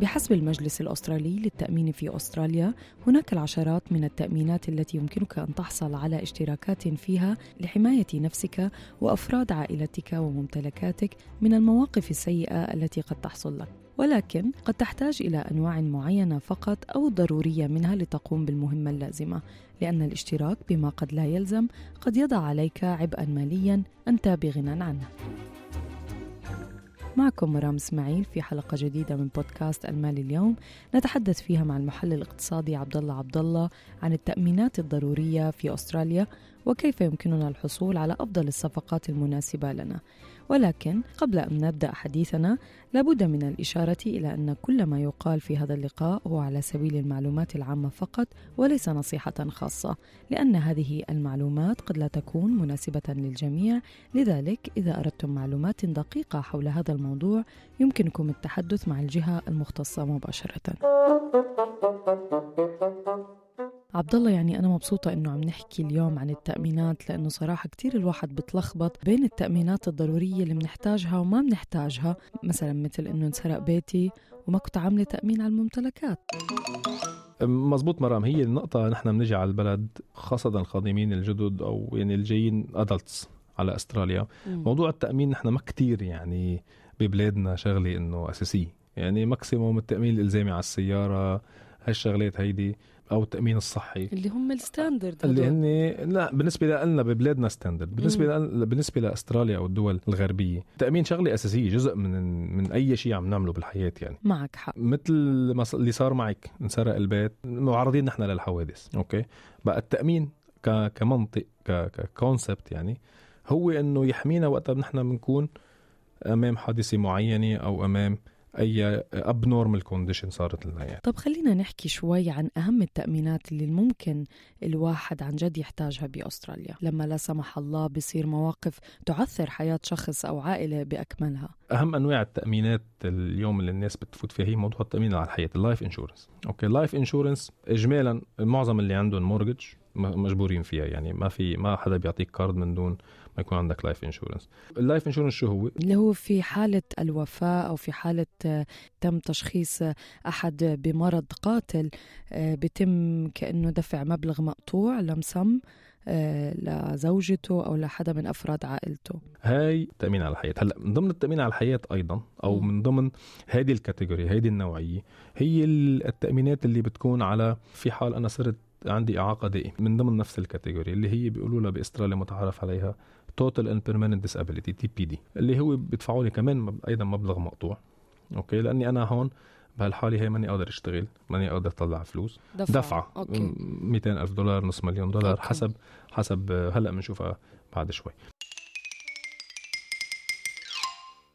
بحسب المجلس الأسترالي للتأمين في أستراليا هناك العشرات من التأمينات التي يمكنك أن تحصل على اشتراكات فيها لحماية نفسك وأفراد عائلتك وممتلكاتك من المواقف السيئة التي قد تحصل لك. ولكن قد تحتاج إلى أنواع معينة فقط أو ضرورية منها لتقوم بالمهمة اللازمة لأن الاشتراك بما قد لا يلزم قد يضع عليك عبئا ماليا أنت بغنى عنه. معكم مرام إسماعيل في حلقة جديدة من بودكاست المال اليوم. نتحدث فيها مع المحلل الاقتصادي عبد الله عبد الله عن التأمينات الضرورية في أستراليا وكيف يمكننا الحصول على أفضل الصفقات المناسبة لنا. ولكن قبل أن نبدأ حديثنا لابد من الإشارة إلى أن كل ما يقال في هذا اللقاء هو على سبيل المعلومات العامة فقط وليس نصيحة خاصة لأن هذه المعلومات قد لا تكون مناسبة للجميع. لذلك إذا أردتم معلومات دقيقة حول هذا الموضوع يمكنكم التحدث مع الجهة المختصة مباشرة. عبد الله يعني أنا مبسوطة إنه عم نحكي اليوم عن التأمينات لأنه صراحة كثير الواحد بتلخبط بين التأمينات الضرورية اللي بنحتاجها وما بنحتاجها مثلا مثل إنه انسرق بيتي وما كنت عاملة تأمين على الممتلكات. مزبوط مرام هي النقطة نحن بنجي على البلد خاصة القادمين الجدد أو يعني الجايين أدلتس على أستراليا. مم. موضوع التأمين نحن ما كتير يعني ببلادنا شغلة إنه أساسية. يعني maximum التأمين الإلزامي على السيارة هالشغلات هيدي أو التأمين الصحي. اللي هم ال standard اللي هن لا بالنسبة لنا ببلادنا standard. بالنسبة لنا بالنسبة لأستراليا أو الدول الغربية التامين شغلة أساسية جزء من من أي شيء عم نعمله بالحياة يعني. معك حق. مثل ما اللي صار معك انسرق البيت معرضين نحن للحوادث okay؟ بقى التأمين ك... كمنطق ك... ك concept يعني هو إنه يحمينا وقت نحن بنكون أمام حادثة معينة أو أمام أي abnormal condition صارت لنا يعني. طب خلينا نحكي شوي عن أهم التأمينات اللي ممكن الواحد عن جد يحتاجها بأستراليا. لما لا سمح الله بصير مواقف تعثر حياة شخص أو عائلة بأكملها. أهم أنواع التأمينات اليوم اللي الناس بتفوت فيها هي موضوع التأمين على الحياة ال life insurance okay ال life insurance اجمالا معظم اللي عندهم mortgage مجبورين فيها يعني ما في ما حدا بيعطيك كارد من دون ما يكون عندك life insurance ال life insurance شو هو؟ اللي هو في حالة الوفاة أو في حالة آه، تم تشخيص أحد بمرض قاتل آه، بتم كأنه دفع مبلغ مقطوع لمسم آه، لزوجته أو لحدا من أفراد عائلته. هاي تأمين على الحياة. هلا من ضمن التأمين على الحياة أيضا أو من ضمن هذه ال category هذه النوعية هي التأمينات اللي بتكون على في حال أنا صرت عندي إعاقة دائمة. من ضمن نفس ال category اللي هي بيقولوا لها بإستراليا متعارف عليها total and permanent disability TPD اللي هو بيدفعوا لي كمان أيضا مبلغ مقطوع okay لأني أنا هون بهالحالة هي ماني قادر أشتغل ماني قادر أطلع فلوس دفعة, دفعة. okay. 200 ألف دولار نص مليون دولار okay. حسب حسب هلأ بنشوفها بعد شوي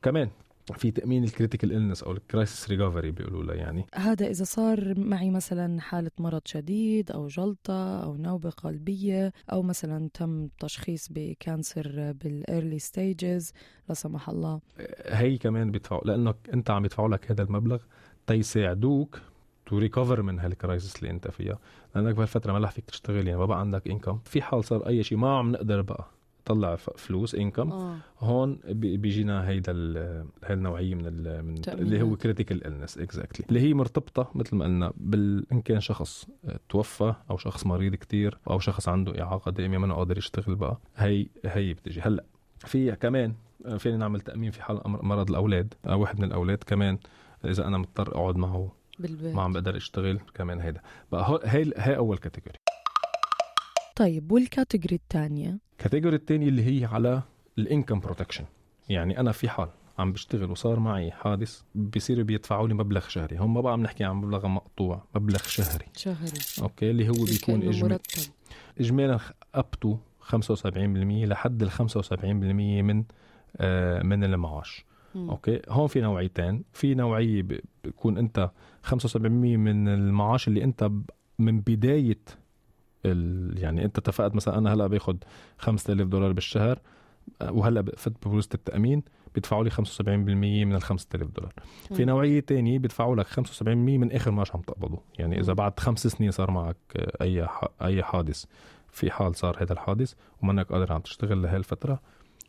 كمان في تأمين ال critical illness أو ال crisis recovery بيقولوا له يعني. هذا إذا صار معي مثلا حالة مرض شديد أو جلطة أو نوبة قلبية أو مثلا تم تشخيص ب cancer بال early stages لا سمح الله. هي كمان بيدفعوا لأنه أنت عم يدفعوا لك هذا المبلغ تيساعدوك to recover من هال crisis اللي أنت فيها. لأنك بهالفترة ما رح فيك تشتغل يعني ما بقى عندك income في حال صار أي شيء ما عم نقدر بقى. طلع فلوس income آه. هون بيجينا هيدا هاي النوعية من, من اللي هو critical illness exactly اللي هي مرتبطة مثل ما قلنا بال إن كان شخص توفى أو شخص مريض كتير أو شخص عنده إعاقة دائمة ما قادر يشتغل بقى هي هي بتجي. هلأ في كمان فينا نعمل تأمين في حال مرض الأولاد أو واحد من الأولاد كمان إذا أنا مضطر أقعد معه بالبيت. ما عم بقدر أشتغل كمان هيدا. بقى هي هي أول category طيب وال category الثانية؟ الكاتيجوري الثانية اللي هي على ال income protection يعني أنا في حال عم بشتغل وصار معي حادث بصيروا بيدفعوا لي مبلغ شهري. هم ما بقى عم نحكي عن مبلغ مقطوع مبلغ شهري. شهري. okay اللي هو بيكون اجمالا اجمالا up to 75% لحد ال 75% من آه من المعاش. مم. أوكي هون في نوعيتين. في نوعية بيكون أنت 75% من المعاش اللي أنت من بداية ال... يعني انت اتفقت مثلا أنا هلأ باخذ 5000 دولار بالشهر وهلأ فت ببوليسة التأمين بيدفعوا لي 75% من ال 5000 دولار. في نوعية تانية بيدفعوا لك 75% من آخر معاش عم تقبضه يعني إذا بعد خمس سنين صار معك أي أي حادث في حال صار هذا الحادث ومنك قادر عم تشتغل لهي الفترة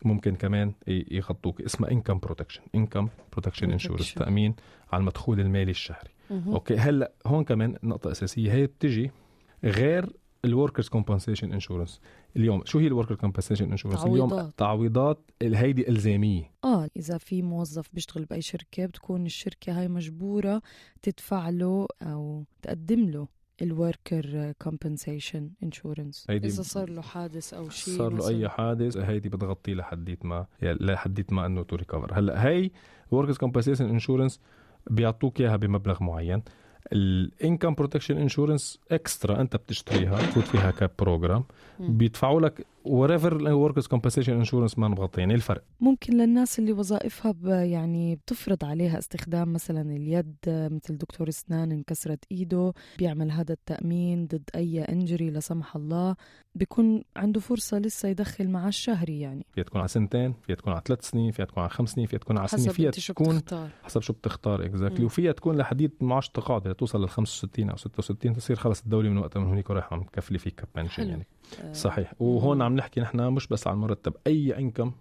ممكن كمان يغطوك اسمها income protection income protection insurance. تأمين على المدخول المالي الشهري. okay هلأ هون كمان نقطة أساسية هي بتجي غير ال workers compensation insurance اليوم شو هي ال worker compensation insurance اليوم تعويضات. هيدي إلزامية. آه إذا في موظف بيشتغل بأي شركة بتكون الشركة هاي مجبورة تدفع له أو تقدم له ال worker compensation insurance إذا صار له حادث أو شيء صار له أي حادث هيدي بتغطي لحديت ما يعني لحديت ما إنه to recover هلأ هي workers compensation insurance بيعطوك إياها بمبلغ معين. ال income protection insurance extra أنت بتشتريها بتفوت فيها ك program. بيدفعوا لك wherever ال workers compensation insurance ما مغطي يعني الفرق. ممكن للناس اللي وظائفها يعني بتفرض عليها استخدام مثلا اليد مثل دكتور أسنان انكسرت إيده بيعمل هذا التأمين ضد أي injury لا سمح الله بيكون عنده فرصة لسه يدخل معاش شهري يعني. فيها تكون على سنتين فيها تكون على ثلاث سنين فيها تكون على خمس سنين فيها تكون على سنين حسب فيها تكون بتختار. حسب شو بتختار exactly. وفيها تكون لحديت معاش تقاعد توصل لل 65 أو 66 تصير خلص الدولة من وقتها من هونيك رايحة عم تكفلي فيك pension. يعني. صحيح وهون. عم نحكي نحن مش بس على المرتب أي income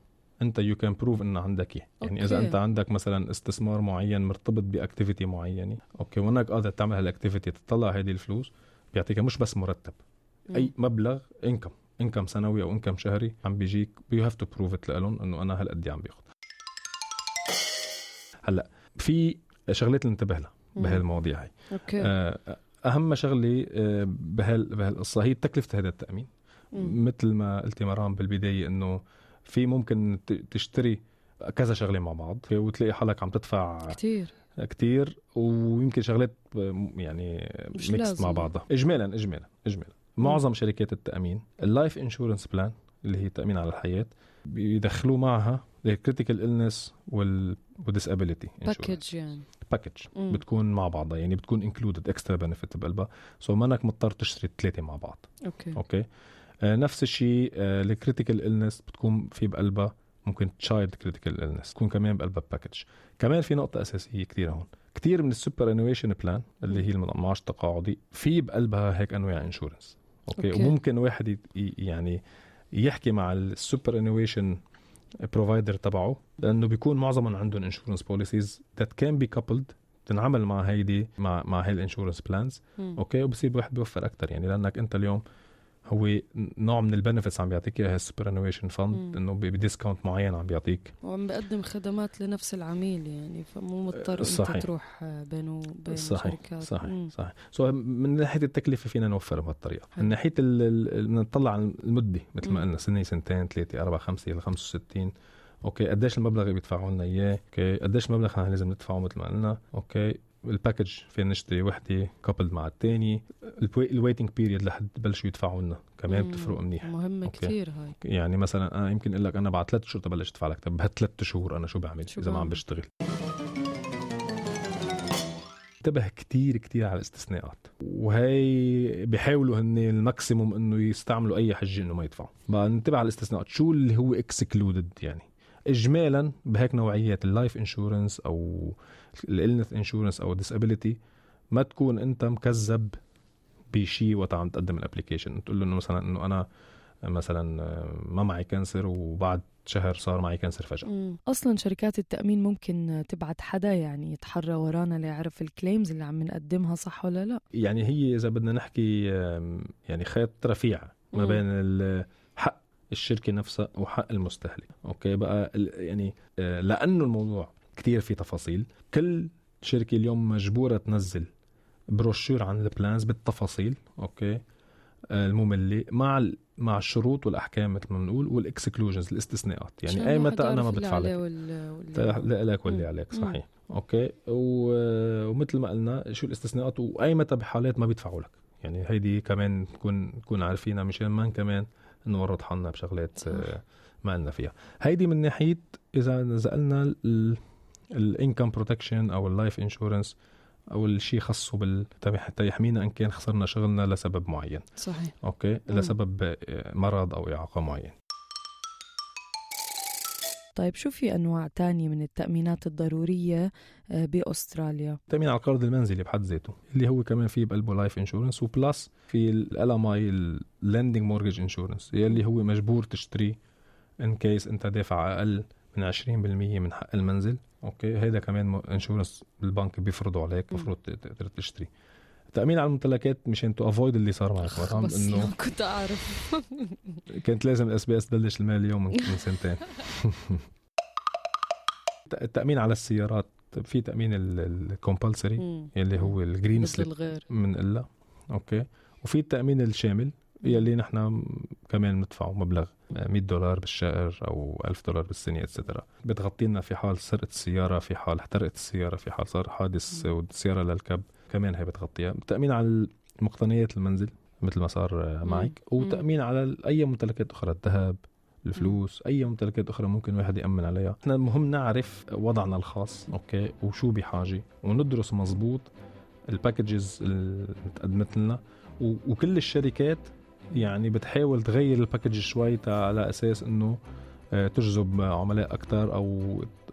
أنت you can prove إنه عندك إياه يعني إذا. أنت عندك مثلا استثمار معين مرتبط ب activity معينة okay وانك قادر تعمل هال activity تطلع هذه الفلوس بيعطيك مش بس مرتب مم. أي مبلغ income income سنوي أو income شهري عم بيجيك you have to prove it لهم إنه أنا هالقد عم باخذ هلأ في شغلات اللي انتبه لها. بهالمواضيع هاي okay آه، أهم شغلة آه، بهال بهالقصة هي تكلفة هذا التأمين. مثل ما قلتي مرام بالبداية إنه في ممكن تشتري كذا شغله مع بعض وتلاقي حالك عم تدفع كتير. كتير ويمكن شغلات يعني mix. مع بعضها. اجمالا اجمالا اجمالا. معظم شركات التأمين ال life insurance plan اللي هي تامين على الحياة بيدخلوا معها ال critical illness وال disability package يعني. package. بتكون مع بعضها يعني بتكون included extra benefit بقلبها so مانك مضطر تشتري الثلاثه مع بعض. okay. okay؟ نفس الشيء آه ال critical illness بتكون في بقلبها ممكن child critical illness تكون كمان بقلبها package كمان في نقطة أساسية كثير هون كثير من ال superannuation plan اللي هي المعاش التقاعدي في بقلبها هيك أنواع insurance okay, okay. okay. وممكن واحد يعني يحكي مع ال superannuation provider تبعه لأنه بيكون معظمهم عندهم insurance policies that can be coupled تنعمل مع هيدي مع مع هاي ال insurance plans. okay وبصير الواحد بيوفر أكثر يعني لأنك أنت اليوم هو نوع من ال benefits عم بيعطيك إياها ال superannuation. fund إنه ب discount معين عم بيعطيك وعم بقدم خدمات لنفس العميل يعني فمو مضطر صحيح. أنت تروح آه، بينه وبين صحيح شركات صحيح مم. صحيح so من ناحية التكلفة فينا نوفر بهالطريقه. من ناحية نطلع على المدة مثل ما. قلنا سنة سنتين ثلاثة أربعة خمسة ل 65 okay قديش المبلغ اللي بيدفعوا لنا إياه okay قديش المبلغ نحن لازم ندفعه مثل ما قلنا okay ال package فينا نشتري وحدة couple مع الثاني ال waiting period لحد بلشوا يدفعوا لنا. كمان. بتفرق منيح. okay. كثير هاي. يعني مثلا أنا يمكن أقول لك أنا بعد ثلاث شهور تبلش أدفع لك. طب بهالثلاث شهور أنا شو بعمل شو إذا ما عم؟ بشتغل؟ انتبه كتير كتير على الاستثناءات. وهي بيحاولوا هن ال maximum إنه يستعملوا أي حجة إنه ما يدفعوا. بقى ننتبه على الاستثناءات. شو اللي هو excluded يعني؟ اجمالا بهيك نوعيات ال life insurance أو ال illness insurance أو ال disability ما تكون أنت مكذب بشيء وقت عم تقدم ال application تقول له إنه مثلا إنه أنا مثلا ما معي cancer وبعد شهر صار معي cancer فجأة مم. أصلا شركات التأمين ممكن تبعت حدا يعني يتحرى ورانا ليعرف ال claims اللي عم نقدمها صح ولا لا يعني هي إذا بدنا نحكي يعني خيط رفيع ما. بين حق الشركة نفسها وحق المستهلك okay بقى يعني آه، لأنه الموضوع كتير في تفاصيل. كل شركة اليوم مجبورة تنزل بروشور عن ال plans بالتفاصيل okay؟ آه، المملة مع مع الشروط والأحكام مثل ما بنقول وال exclusions الاستثناءات. يعني الواحد متى يعرف ما بدفع لك. لا لك واللي مم. عليك مم. صحيح okay؟ و- ومثل ما قلنا شو الاستثناءات؟ وأي متى بحالات ما بيدفعوا لك. يعني هيدي كمان نكون نكون عارفينها مشان ما كمان نورط حالنا بشغلات. آه، ما قلنا فيها. هيدي من ناحية إذا نزلنا ال income protection أو ال life insurance أو الشيء خاصه بال حتى يحمينا إن كان خسرنا شغلنا لسبب معين. صحيح. okay؟ مم. لسبب آه، مرض أو إعاقة معين. طيب شو في أنواع تانية من التأمينات الضرورية آه، بأستراليا؟ التامين على القرض المنزلي بحد ذاته اللي هو كمان فيه بقلبه life insurance و plus في LMI ال lending mortgage insurance يلي هو مجبور تشتري in case أنت دافع أقل من 20% من حق المنزل. okay. هيدا كمان insurance البنك بيفرضوا عليك المفروض تقدر تشتري. التامين على الممتلكات مشان to avoid اللي صار معك مرام إنه كنت أعرف. كانت لازم ال SBS تبلش المال اليوم من سنتين. التأمين على السيارات في تأمين ال compulsory يلي هو ال green slip منقلها. okay. وفي التأمين الشامل يلي نحن كمان بندفعه مبلغ. 100 دولار بالشهر أو 1000 دولار بالسنة etcetera بتغطي لنا في حال سرقة السيارة في حال احترقت السيارة في حال صار حادث والسيارة للكب. كمان هي بتغطيها. تأمين على مقتنيات المنزل مثل ما صار معك. وتأمين على أي ممتلكات أخرى الذهب الفلوس أي ممتلكات أخرى ممكن واحد يأمن عليها. إحنا المهم نعرف وضعنا الخاص okay؟ وشو بحاجة؟ وندرس مزبوط ال packages اللي تقدمت لنا. وكل الشركات يعني بتحاول تغير ال package شوي على أساس إنه آه، تجذب عملاء أكثر أو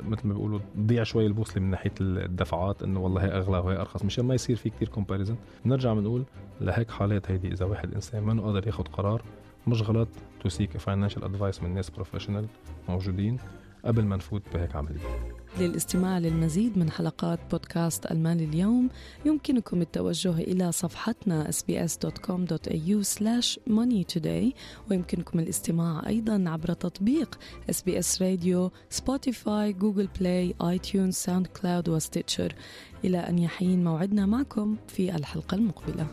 مثل ما بيقولوا تضيع شوي البوصلة من ناحية الدفعات إنه والله هي أغلى وهي أرخص مشان ما يصير في كتير comparison بنرجع بنقول لهيك حالات هيدي إذا واحد إنسان ما قادر ياخذ قرار مش غلط to seek financial advice من ناس professional موجودين قبل ما نفوت بهيك عملية. للاستماع للمزيد من حلقات بودكاست المال اليوم. يمكنكم التوجه إلى صفحتنا sbs.com.au slash moneytoday ويمكنكم الاستماع أيضا عبر تطبيق SBS راديو Spotify Google Play iTunes SoundCloud و Stitcher إلى أن يحين موعدنا معكم في الحلقة المقبلة.